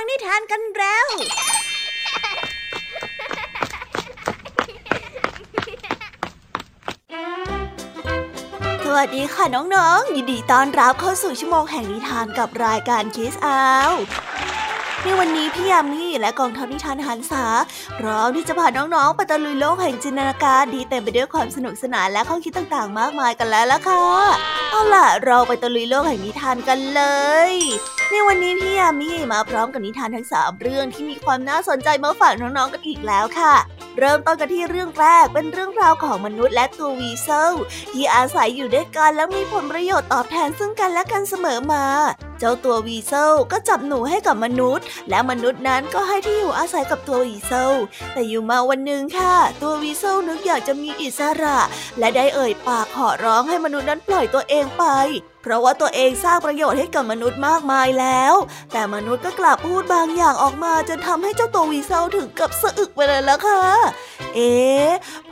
ฟังนิทานกันแล้ว สวัสดีค่ะน้องๆ ยินดีต้อนรับเข้าสู่ชั่วโมงแห่งนิทานกับรายการคิสอาวในวันนี้พี่ยามีและกองทัพนิทานหันษาพร้อมที่จะพาน้องๆไปตะลุยโลกแห่งจินตนาการที่เต็มไปด้วยความสนุกสนานและข้อคิดต่างๆ มากมายกันแล้วล่ะค่ะ เอาล่ะ เราไปตะลุยโลกแห่งนิทานกันเลย ในวันนี้พี่ยามีมาพร้อมกับนิทานทั้งสามเรื่องที่มีความน่าสนใจมาฝากน้องๆกันอีกแล้วค่ะ เริ่มต้นกันที่เรื่องแรกเป็นเรื่องราวของมนุษย์และตัว weasel ที่อาศัยอยู่ด้วยกันและมีผลประโยชน์ตอบแทนซึ่งกันและกันเสมอมา เจ้าตัว weasel ก็จับหนูให้กับมนุษย์ และมนุษย์นั้นก็ให้ที่อยู่อาศัยกับตัว weasel แต่อยู่มาวันหนึ่งค่ะ ตัว weasel นึกอยากจะมีอิสระ และได้เอ่ยปากขอร้องให้มนุษย์นั้นปล่อยตัวเองไปเพราะว่าตัวเองสร้างประโยชน์ให้กับมนุษย์มากมายแล้ว แต่มนุษย์ก็กลับพูดบางอย่างออกมาจนทำให้เจ้าตัววีเซลถึงกับสะอึกไปเลยละค่ะ เอ๊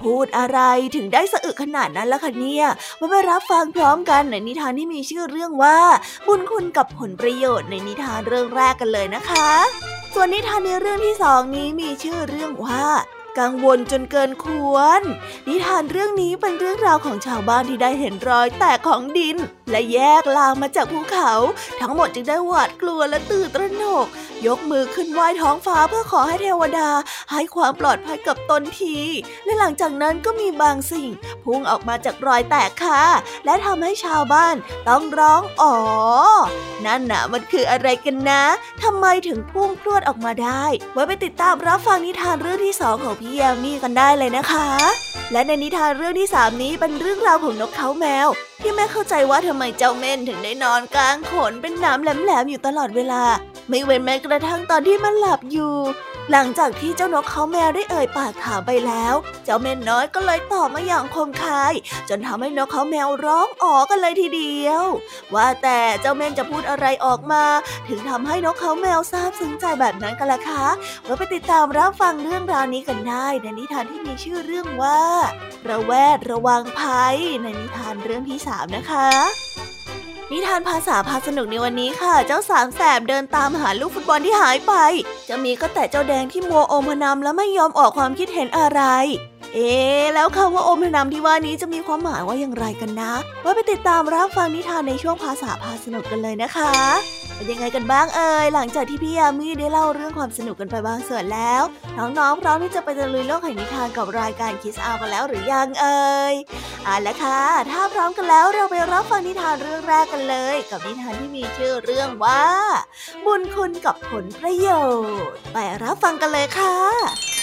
พูดอะไรถึงได้สะอึกขนาดนั้นล่ะคะเนี่ยมาไปรับฟังพร้อมกันในนิทานที่มีชื่อเรื่องว่า บุญคุณกับผลประโยชน์ในนิทานเรื่องแรกกันเลยนะคะ ส่วนนิทานในเรื่องที่สองนี้มีชื่อเรื่องว่ากังวลจนเกินควร นิทานเรื่องนี้เป็นเรื่องราวของชาวบ้านที่ได้เห็นรอยแตกของดิน และแยกลามมาจากภูเขา ทั้งหมดจึงได้หวาดกลัวและตื่นตระหนก ยกมือขึ้นไหว้ท้องฟ้าเพื่อขอให้เทวดา ให้ความปลอดภัยกับตนที และหลังจากนั้นก็มีบางสิ่ง พุ่งออกมาจากรอยแตกค่ะ และทำให้ชาวบ้านต้องร้องอ๋อ นั่นนะมันคืออะไรกันนะทำไมถึงพุ่งพรวดออกมาได้ ไว้ไปติดตามรับฟังนิทานเรื่องที่สองของพี่แยมมี่กันได้เลยนะคะ และในนิทานเรื่องที่สามนี้เป็นเรื่องราวของนกเขาแมว ที่แม่เข้าใจว่าทำไมเจ้าเม่นถึงได้นอนกลางขนเป็นน้ำแหลมๆอยู่ตลอดเวลา ไม่เว้นแม้กระทั่งตอนที่มันหลับอยู่ หลังจากที่เจ้านกเขาแมวได้เอ่ยปากถามไปแล้ว เจ้าเม่นน้อยก็เลยตอบมาอย่างคมคาย จนทำให้นกเขาแมวร้องอ๋อกันเลยทีเดียว ว่าแต่เจ้าเม่นจะพูดอะไรออกมา ถึงทำให้นกเขาแมวซาบซึ้งใจแบบนั้นกันล่ะคะเราไปติดตามรับฟังเรื่องราวนี้กันได้ในนิทานที่มีชื่อเรื่องว่า ระแวดระวังภัยในนิทานเรื่องที่สามนะคะ นิทานภาษาพาสนุกในวันนี้ค่ะ เจ้าสามแสบเดินตามหาลูกฟุตบอลที่หายไป จะมีก็แต่เจ้าแดงที่มัวอมพนำและไม่ยอมออกความคิดเห็นอะไร เอ๊แล้วคำว่าอมพนำที่ว่านี้จะมีความหมายว่าอย่างไรกันนะว่าไปติดตามรับฟังนิทานในช่วงภาษาพาสนุกกันเลยนะคะ เป็นยังไงกันบ้างเอ่ย หลังจากที่พี่ยามีได้เล่าเรื่องความสนุกกันไปบางส่วนแล้ว น้องๆพร้อมที่จะไปตะลุยโลกแห่งนิทานกับรายการคิสอากันแล้วหรือยังเอ่ยเอาละค่ะ ถ้าพร้อมกันแล้วเราไปรับฟังนิทานเรื่องแรกกันเลย กับนิทานที่มีชื่อเรื่องว่า บุญคุณกับผลประโยชน์ ไปรับฟังกันเลยค่ะ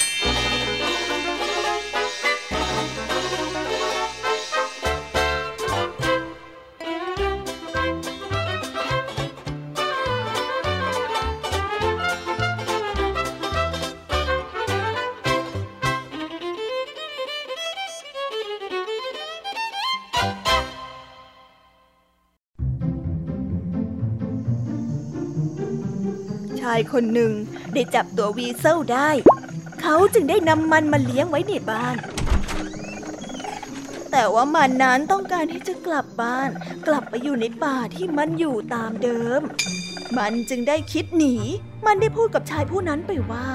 คนหนึ่งได้จับตัววีเซลได้ เขาจึงได้นำมันมาเลี้ยงไว้ในบ้าน แต่ว่ามันนั้นต้องการที่จะกลับบ้าน กลับไปอยู่ในป่าที่มันอยู่ตามเดิม มันจึงได้คิดหนี มันได้พูดกับชายผู้นั้นไปว่า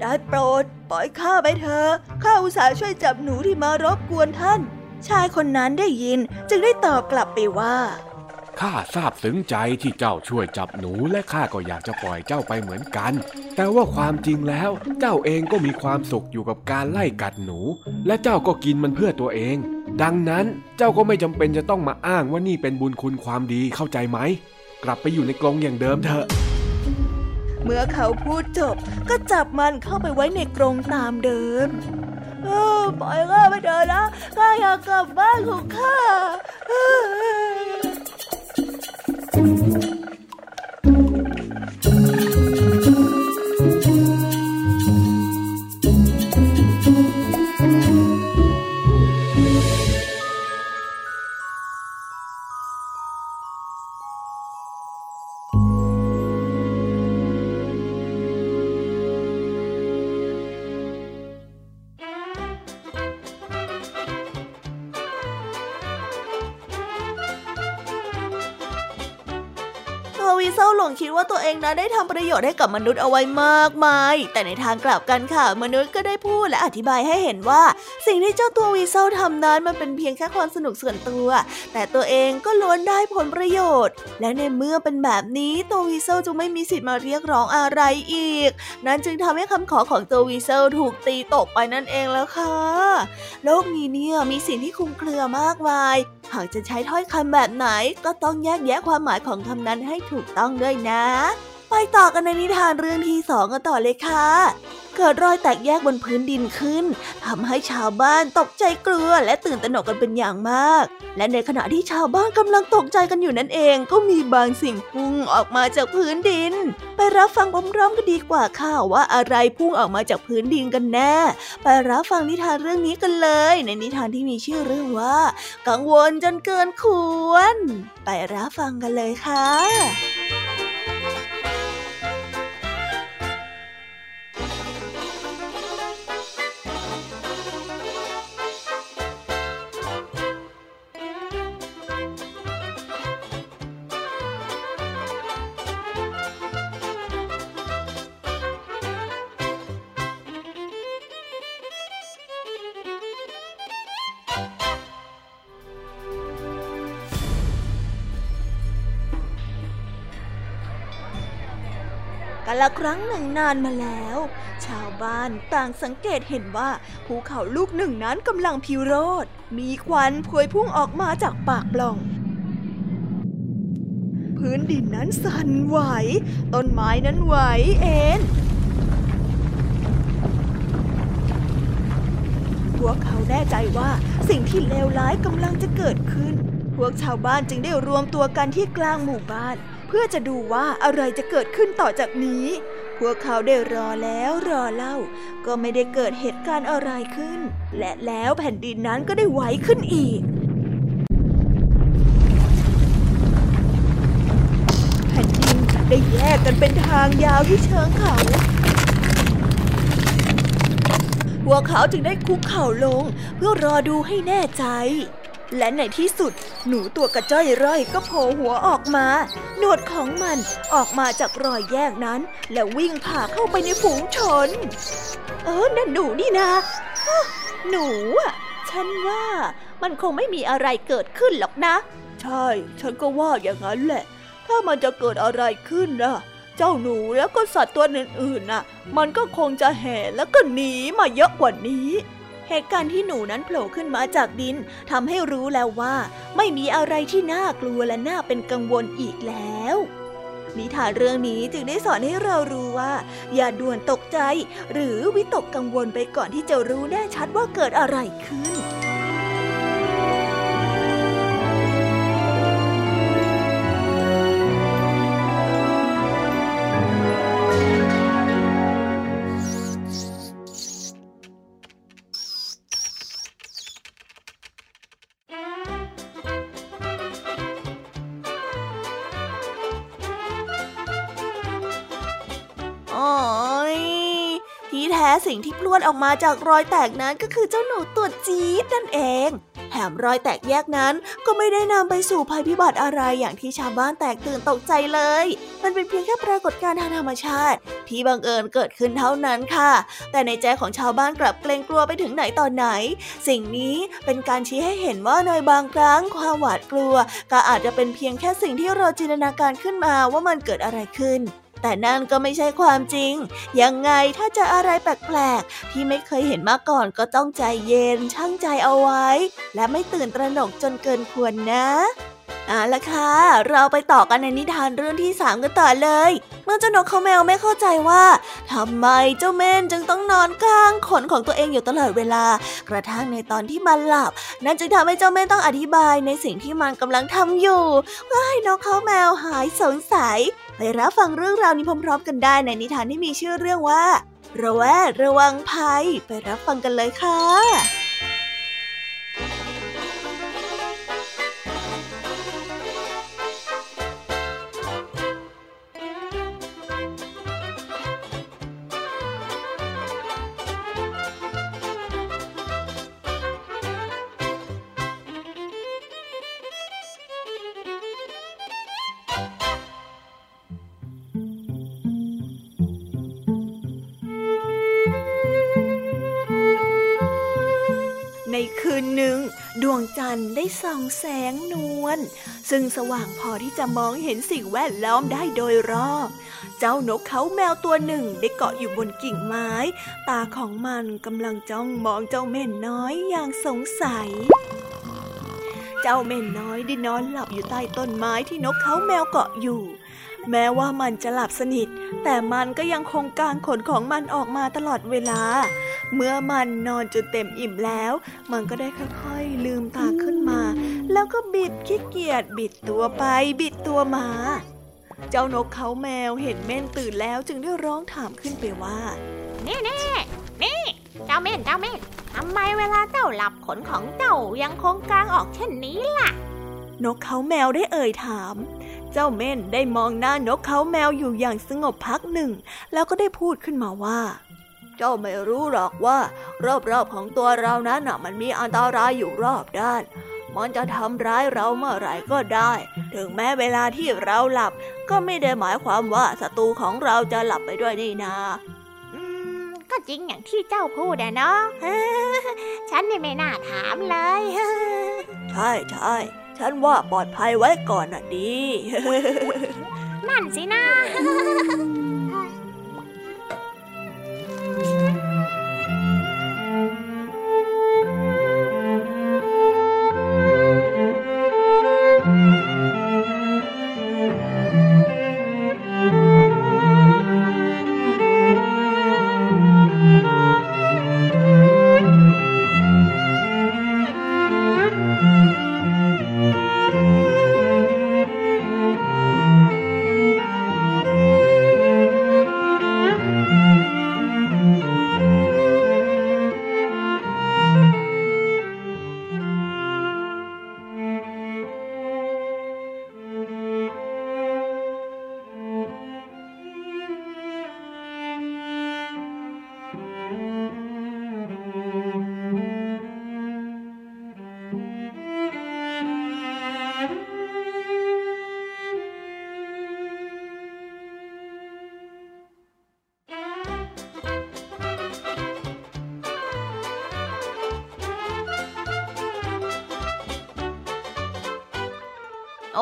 ได้โปรดปล่อยข้าไปเถอะข้าอุตส่าห์ช่วยจับหนูที่มารบกวนท่าน ชายคนนั้นได้ยินจึงได้ตอบกลับไปว่า ข้าซาบซึ้งใจที่เจ้าช่วยจับหนูและข้าก็อยากจะปล่อยเจ้าไปเหมือนกัน แต่ว่าความจริงแล้ว เจ้าเองก็มีความสุขอยู่กับการไล่กัดหนู และเจ้าก็กินมันเพื่อตัวเอง ดังนั้นเจ้าก็ไม่จำเป็นจะต้องมาอ้างว่านี่เป็นบุญคุณความดีเข้าใจไหม กลับไปอยู่ในกรงอย่างเดิมเถอะเมื่อเขาพูดจบก็จับมันเข้าไปไว้ในกรงตามเดิมปล่อยข้าไปเถอะนะข้าอยากกลับบ้านของข้า Thank you. น์ให้กับมนุษย์เอาไว้มากมาย แต่ในทางกลับกันค่ะ มนุษย์ก็ได้พูดและอธิบายให้เห็นว่า สิ่งที่เจ้าตัววีเซลทำนั้นมันเป็นเพียงแค่ความสนุกส่วนตัว แต่ตัวเองก็ล้วนได้ผลประโยชน์ และในเมื่อเป็นแบบนี้ตัววีเซลจึงไม่มีสิทธิ์มาเรียกร้องอะไรอีก นั้นจึงทำให้คำขอของตัววีเซลถูกตีตกไปนั่นเองแล้วค่ะ โลกนี้เนี่ยมีสิ่งที่คุ้มเครือมากมาย หากจะใช้ถ้อยคำแบบไหนก็ต้องแยกแยะความหมายของคำนั้นให้ถูกต้องด้วยนะ ไปต่อกันในนิทานเรื่องที่สองกันต่อเลยค่ะ เกิดรอยแตกแยกบนพื้นดินขึ้นทำให้ชาวบ้านตกใจกลัวและตื่นตระหนกกันเป็นอย่างมาก และในขณะที่ชาวบ้านกำลังตกใจกันอยู่นั่นเอง ก็มีบางสิ่งพุ่งออกมาจากพื้นดิน ไปรับฟังพร้อมๆกันดีกว่าค่ะว่าอะไรพุ่งออกมาจากพื้นดินกันแน่ ไปรับฟังนิทานเรื่องนี้กันเลย ในนิทานที่มีชื่อเรื่องว่า กังวลจนเกินควร ไปรับฟังกันเลยค่ะ กันละครั้งหนึ่งนานมาแล้ว ชาวบ้านต่างสังเกตเห็นว่าภูเขาลูกหนึ่งนั้นกำลังพิโรธ มีควันพวยพุ่งออกมาจากปากปล่อง พื้นดินนั้นสั่นไหว ต้นไม้นั้นไหวเอ็นพวกเขาแน่ใจว่าสิ่งที่เลวร้ายกำลังจะเกิดขึ้น พวกชาวบ้านจึงได้รวมตัวกันที่กลางหมู่บ้าน พื่อจะดูว่าอะไรจะเกิดขึ้นต่อจากนี้ พวกเขาได้รอแล้วรอเล่า ก็ไม่ได้เกิดเหตุการณ์อะไรขึ้น และแล้วแผ่นดินนั้นก็ได้ไหวขึ้นอีก แผ่นดินได้แยกกันเป็นทางยาวที่เชิงเขาพวกเขาจึงได้คุกเข่าลง เพื่อรอดูให้แน่ใจ และในที่สุด หนูตัวกระจ้อยร่อยก็โผล่หัวออกมา หนวดของมันออกมาจากรอยแยกนั้น และวิ่งผ่าเข้าไปในฝูงชน เออนั่นหนูนี่นะหนูอะฉันว่ามันคงไม่มีอะไรเกิดขึ้นหรอกนะ ใช่ ฉันก็ว่าอย่างนั้นแหละ ถ้ามันจะเกิดอะไรขึ้นนะเจ้าหนูแล้วก็สัตว์ตัวอื่นๆน่ะ มันก็คงจะแห่แล้วก็หนีมาเยอะกว่านี้ เหตุการณ์ที่หนูนั้นโผล่ขึ้นมาจากดินทำให้รู้แล้วว่า ไม่มีอะไรที่น่ากลัวและน่าเป็นกังวลอีกแล้วนิทานเรื่องนี้จึงได้สอนให้เรารู้ว่า อย่าด่วนตกใจ หรือวิตกกังวลไปก่อนที่จะรู้แน่ชัดว่าเกิดอะไรขึ้น วนออกมาจากรอยแตกนั้นก็คือเจ้าหนูตัวจี๊ดนั่นเอง แถมรอยแตกแยกนั้นก็ไม่ได้นำไปสู่ภัยพิบัติอะไรอย่างที่ชาวบ้านแตกตื่นตกใจเลย มันเป็นเพียงแค่ปรากฏการณ์ทางธรรมชาติ ที่บังเอิญเกิดขึ้นเท่านั้นค่ะ แต่ในใจของชาวบ้านกลับเกรงกลัวไปถึงไหนตอนไหน สิ่งนี้เป็นการชี้ให้เห็นว่าในบางครั้งความหวาดกลัว ก็อาจจะเป็นเพียงแค่สิ่งที่เราจินตนาการขึ้นมาว่ามันเกิดอะไรขึ้น แต่นั่นก็ไม่ใช่ความจริง ยังไงถ้าจออะไรแปลกๆ ที่ไม่เคยเห็นมาก่อนก็ต้องใจเย็นชั่งใจเอาไว้ และไม่ตื่นตระหนกจนเกินควรนะเอาละค่ะ เราไปต่อกันในนิทานเรื่องที่สามกันต่อเลย เมื่อเจ้านกเขาแมวไม่เข้าใจว่าทำไมเจ้าเม่นจึงต้องนอนกลางขนของตัวเองอยู่ตลอดเวลา กระทั่งในตอนที่มันหลับ นั่นจึงทำให้เจ้าเม่นต้องอธิบายในสิ่งที่มันกำลังทำอยู่ เพื่อให้นกเขาแมวหายสงสัย ไปรับฟังเรื่องราวนี้พร้อม ๆ กันได้ในนิทานที่มีชื่อเรื่องว่า ระแวดระวังภัย ไปรับฟังกันเลยค่ะ หนึ่ง ดวงจันทร์ได้ส่องแสงนวลซึ่งสว่างพอที่จะมองเห็นสิ่งแวดล้อมได้โดยรอบ เจ้านกเขาแมวตัวหนึ่งได้เกาะอยู่บนกิ่งไม้ ตาของมันกำลังจ้องมองเจ้าเม่นน้อยอย่างสงสัยเจ้าเม่นน้อยได้นอนหลับอยู่ใต้ต้นไม้ที่นกเขาแมวเกาะอยู่ แม้ว่ามันจะหลับสนิท แต่มันก็ยังคงกางขนของมันออกมาตลอดเวลา เมื่อมันนอนจนเต็มอิ่มแล้ว มันก็ได้ค่อยๆลืมตาขึ้นมา แล้วก็บิดขี้เกียจบิดตัวไปบิดตัวมา เจ้านกเขาแมวเห็นเม่นตื่นแล้วจึงได้ร้องถามขึ้นไปว่านี่นี่นี่เจ้าเม่นเจ้าเม่นทำไมเวลาเจ้าหลับขนของเจ้ายังคงกลางออกเช่นนี้ล่ะ นกเขาแมวได้เอ่ยถาม เจ้าเม่นได้มองหน้านกเขาแมวอยู่อย่างสงบพักหนึ่ง แล้วก็ได้พูดขึ้นมาว่าเจ้าไม่รู้หรอกว่า รอบๆของตัวเรานั้นน่ะมันมีอันตรายอยู่รอบด้าน มันจะทำร้ายเราเมื่อไหร่ก็ได้ ถึงแม้เวลาที่เราหลับ ก็ไม่ได้หมายความว่าศัตรูของเราจะหลับไปด้วยนี่นาอืมก็จริงอย่างที่เจ้าพูดอะเนาะฉันนี่ไม่น่าถามเลย ใช่ใช่ฉันว่าปลอดภัยไว้ก่อนน่ะดี นั่นสินะ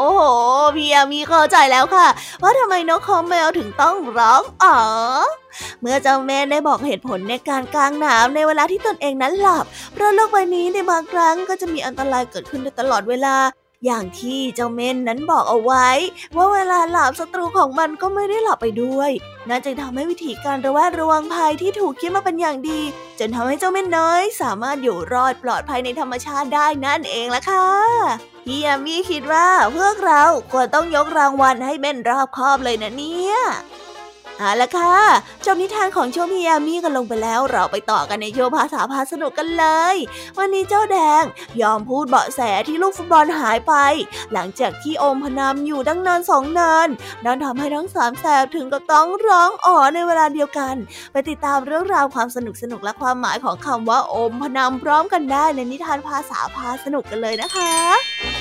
โอ้โหพี่ยามีเข้าใจแล้วค่ะ ว่าทำไมนกคอมแมวถึงต้องร้องอ๋อเมื่อเจ้าแม่ได้บอกเหตุผลในการกางน้ำในเวลาที่ตนเองนั้นหลับเพราะโลกใบนี้ในบางครั้งก็จะมีอันตรายเกิดขึ้นได้ตลอดเวลา อย่างที่เจ้าเม่นนั้นบอกเอาไว้ ว่าเวลาหลับศัตรูของมันก็ไม่ได้หลับไปด้วยนั่นจึงทำให้วิธีการระแวดระวังภัยที่ถูกคิดมาเป็นอย่างดี จนทำให้เจ้าเม่นน้อย สามารถอยู่รอดปลอดภัยในธรรมชาติได้นั่นเองละค่ะพี่ยามีคิดว่าพวกเราควรต้องยกรางวัลให้เม่นรอบคอบเลยนะเนี่ย เอาละค่ะจบนิทานของโชวพี่ยามีกันลงไปแล้ว เราไปต่อกันในโชวภาษาพาสนุกกันเลย วันนี้เจ้าแดงยอมพูดเบาะแสที่ลูกฟุตบอลหายไป หลังจากที่อมพนำอยู่ตั้งนานสองนานนั่นทำให้ทั้งสามแสบถึงกับต้องร้องอ๋อในเวลาเดียวกัน ไปติดตามเรื่องราวความสนุกสนุกและความหมายของคำว่าอมพนำพร้อมกันได้ในนิทานภาษาพาสนุกกันเลยนะคะ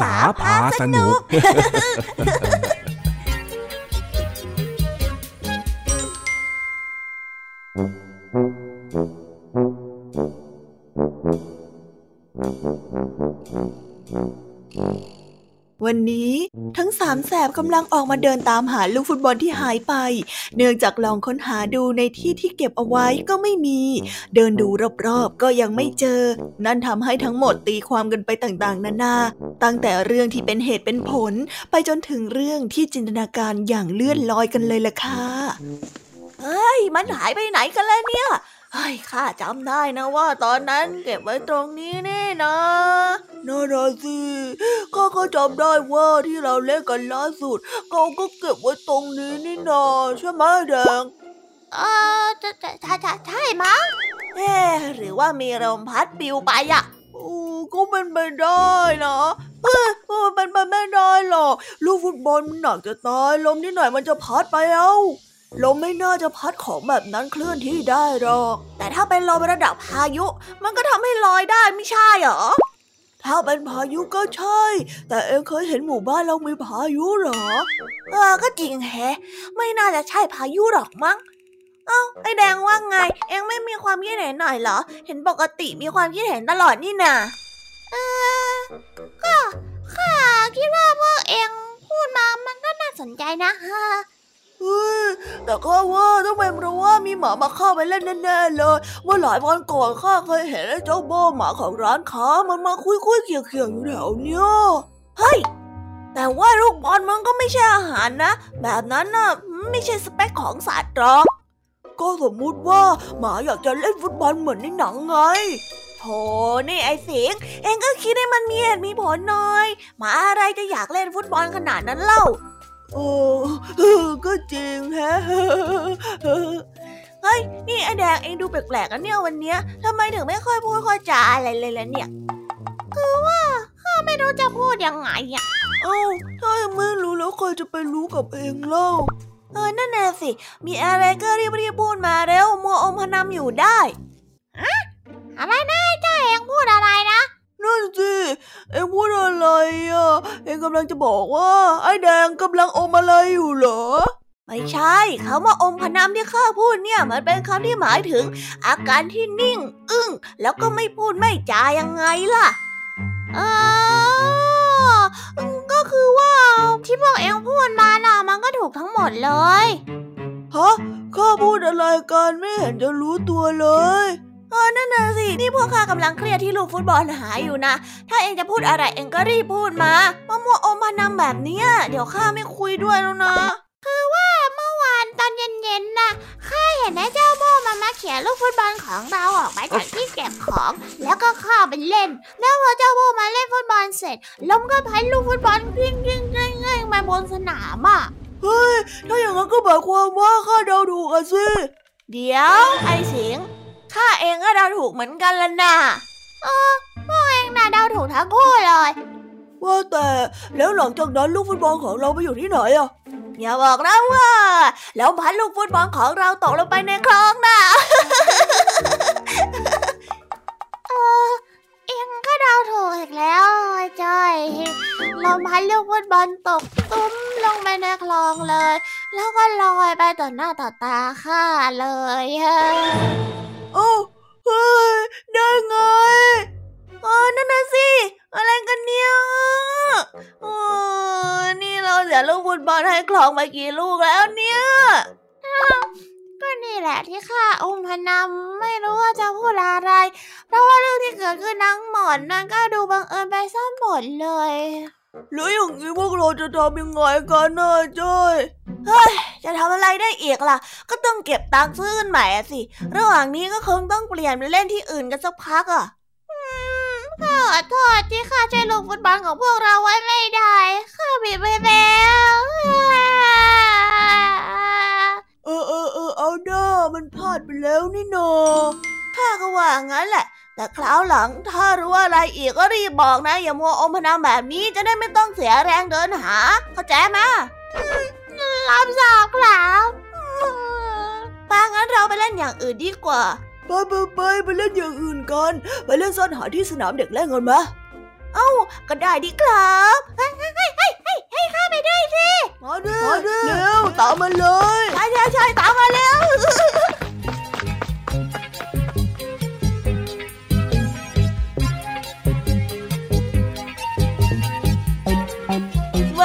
ษาพาสนุก วันนี้ทั้งสามแสบกำลังออกมาเดินตามหาลูกฟุตบอลที่หายไป เนื่องจากลองค้นหาดูในที่ที่เก็บเอาไว้ก็ไม่มี เดินดูรอบๆก็ยังไม่เจอ นั่นทำให้ทั้งหมดตีความกันไปต่างๆ นานา ตั้งแต่เรื่องที่เป็นเหตุเป็นผล ไปจนถึงเรื่องที่จินตนาการอย่างเลื่อนลอยกันเลยล่ะค่ะเฮ้ย มันหายไปไหนกันแล้วเนี่ย เฮ้ยข้าจำได้นะว่าตอนนั้นเก็บไว้ตรงนี้นี่นะน่ารัสิข้าก็จำได้ว่าที่เราเล่นกันล่าสุดเขาก็เก็บไว้ตรงนี้นี่นาใช่ไหมแดงเออจะจะใช่ใช่ใช่มั้งเอ๊ะหรือว่ามีลมพัดปลิวไปอะโอ้ก็เป็นไปได้นะเออเออเป็นไปไม่ได้หรอกลูกฟุตบอลมันหนักจะตายลมนิดหน่อยมันจะพัดไปเอา ลมไม่น่าจะพัดของแบบนั้นเคลื่อนที่ได้หรอก แต่ถ้าเป็นลมระดับพายุ มันก็ทำให้ลอยได้ไม่ใช่เหรอ ถ้าเป็นพายุก็ใช่ แต่เองเคยเห็นหมู่บ้านเรามีพายุหรอ เออ ก็จริงแฮะ ไม่น่าจะใช่พายุหรอกมั้ง เอ้า ไอแดงว่าไง เองไม่มีความคิดเห็นหน่อยเหรอ เห็นปกติมีความคิดเห็นตลอดนี่นาเออก็ค่ะคิดว่าพวกเองพูดมามันก็น่าสนใจนะฮะ แต่ข้าว่าต้องเป็นเพราะว่ามีหมามาเข้าไปเล่นแน่ๆเลยว่าหลายวันก่อนข้าเคยเห็นไอ้เจ้าหมาของร้านค้ามันมาคุยคุยๆเขี่ยๆอยู่แถวเนี้ยเฮ้ยแต่ว่าลูกบอลมันก็ไม่ใช่อาหารนะ แบบนั้นน่ะไม่ใช่สเปคของสัตว์หรอกก็สมมุติว่าหมาอยากจะเล่นฟุตบอลเหมือนในหนังไงโถนี่ไอ้สิงเองก็คิดให้มันมีเหตุมีผลหน่อยหมาอะไรจะอยากเล่นฟุตบอลขนาดนั้นเล่า โอ้เออก็จริงแฮะเฮ้ย นี่ไอ้แดงเองดูแปลกๆนะเนี่ยวันเนี้ยทำไมถึงไม่ค่อยพูดค่อยจาอะไรเลยล่ะเนี่ย คือว่าข้าไม่รู้จะพูดยังไงอะเอ้าถ้ายังไม่รู้แล้วใครจะไปรู้กับเองเล่า เออ นั่นน่ะสิ มีอะไรก็รีบๆพูดมาเร็วมัวอมพนำอยู่ได้อะไรนะเจ้าเองพูดอะไรนะ นั่นสิ เอ็งพูดอะไรอะ เอ็งกำลังจะบอกว่าไอ้แดงกำลังอมอะไรอยู่เหรอ ไม่ใช่คำว่าอมพนำที่ข้าพูดเนี่ยมันเป็นคำที่หมายถึง อาการที่นิ่ง อึ้ง แล้วก็ไม่พูดไม่จายังไงล่ะเออก็คือว่า ที่พวกเองพูดมาน่ะมันก็ถูกทั้งหมดเลย ฮะ ข้าพูดอะไรกันไม่เห็นจะรู้ตัวเลยเออ นั่นน่ะสิ นี่พวกข้ากำลังเครียดที่ลูกฟุตบอลหายอยู่นะ ถ้าเองจะพูดอะไรเองก็รีบพูดมามามัวอมพนำแบบเนี้ยเดี๋ยวข้าไม่คุยด้วยแล้วนะ คือว่าเมื่อวานตอนเย็นๆน่ะข้าเห็นไอ้เจ้าโบมันมาเขี่ยลูกฟุตบอลของเราออกไปจากที่เก็บของ แล้วก็เข้าไปเล่น แล้วพอเจ้าโบมาเล่นฟุตบอลเสร็จลมก็พัดลูกฟุตบอลกลิ้งกลิ้งกลิ้งกลิ้งมาบนสนามอะเฮ้ยถ้าอย่างนั้นก็หมายความว่าข้าเดาถูกอะสิเดี๋ยวไอ้สิง ข้าเองก็เดาถูกเหมือนกันละน่ะเออพวกเองน่ะเดาถูกทั้งคู่เลย ว่าแต่แล้วหลังจากนั้นลูกฟุตบอลของเราไปอยู่ที่ไหนอะอย่าบอกนะว่า แล้วพัดลูกฟุตบอลของเราตกลงไปในคลองน่ะเออเองก็เดาถูกอีกแล้วไอ้จ้อยลมพัดลูกฟุตบอลตกตุ้มลงไปในคลองเลย แล้วก็ลอยไปต่อหน้าต่อตาข้าเลยอะ เอ้เฮ้ยได้ไงเออนั่นน่ะสิ อะไรกันเนี่ยออนี่เราเสียลูกฟุตบอลให้คลองไปกี่ลูกแล้วเนี่ยก็นี่แหละที่ข้าองค์พนำไม่รู้ว่าจะพูดอะไร เพราะว่าเรื่องที่เกิดขึ้นทั้งหมดนั้นก็ดูบังเอิญไปซะหมดเลย แล้วอย่างนี้พวกเราจะทำยังไงกันนะจ้อยเฮ้ย จะทำอะไรได้อีกล่ะ ก็ต้องเก็บตังค์ซื้อกันใหม่อะสิ ระหว่างนี้ก็คงต้องเปลี่ยนไปเล่นที่อื่นกันสักพักอะอืมข้าขอโทษที่ข้าใช้ลูกฟุตบอลของพวกเราไว้ไม่ได้ ข้าผิดไปแล้วเออเออเออเอาหน้ามันพลาดไปแล้วนี่นาข้าก็ว่างั้นแหละ แต่คราวหลังถ้ารู้อะไรอีกก็รีบบอกนะ อย่ามัวอมพนามแบบนี้จะได้ไม่ต้องเสียแรงเดินหา เข้าใจไหมรับทราบครับปางั้นเราไปเล่นอย่างอื่นดีกว่าไปไปไปไปเล่นอย่างอื่นกัน ไปเล่นซ่อนหาที่สนามเด็กเล่นกันไหมเอ้าก็ได้ดีครับเฮ้ยเฮ้ยเฮ้ยเฮ้ยเฮ้ยให้ข้าไปด้วยสิมาดิมาดิเร็วตามมาเลยใช่ใช่ใช่ตามมาเร็ว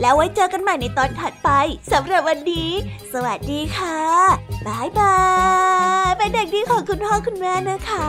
แล้วไว้เจอกันใหม่ในตอนถัดไปสำหรับวันนี้ สวัสดีค่ะบายบายเป็นเด็กดีของคุณพ่อคุณแม่นะคะ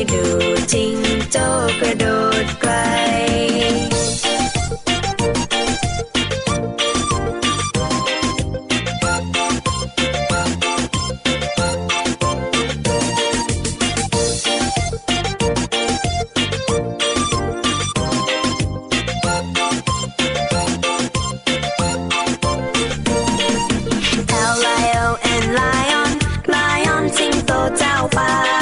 สิดูจิงโจ้กระโดดไกล L I O N lion lion สิงโตเจ้าป่า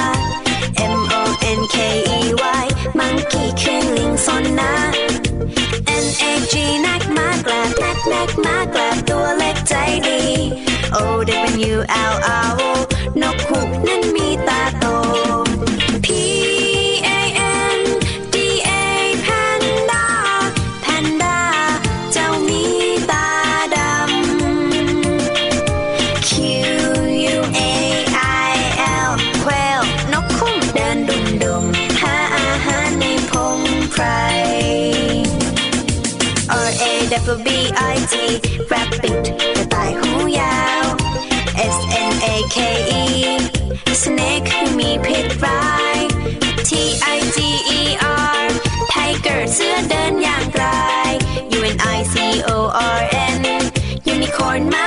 สนนะ N A G นักมากลับนักนักมากลับตัวเล็กใจดี O W L R O นกฮูกนั้นมีตาโต ติดกระต่ายหูยาว S N A K E snake มีพิษร้าย T I G E R tiger เสือเดินอย่างไกล U N I C O R N unicorn มา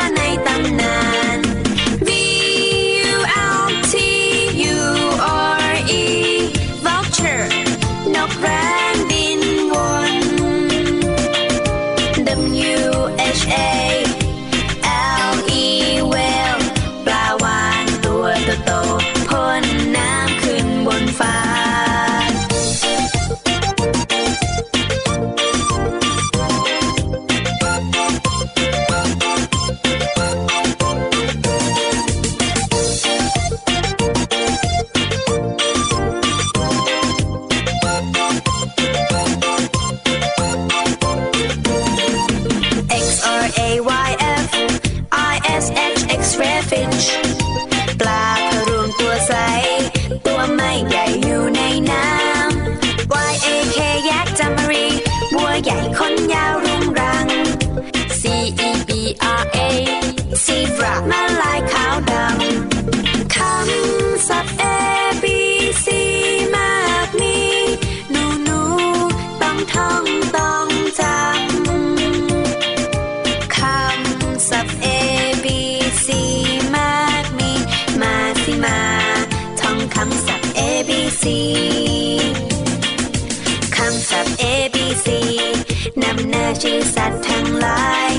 ที่สัตว์ทั้งหลาย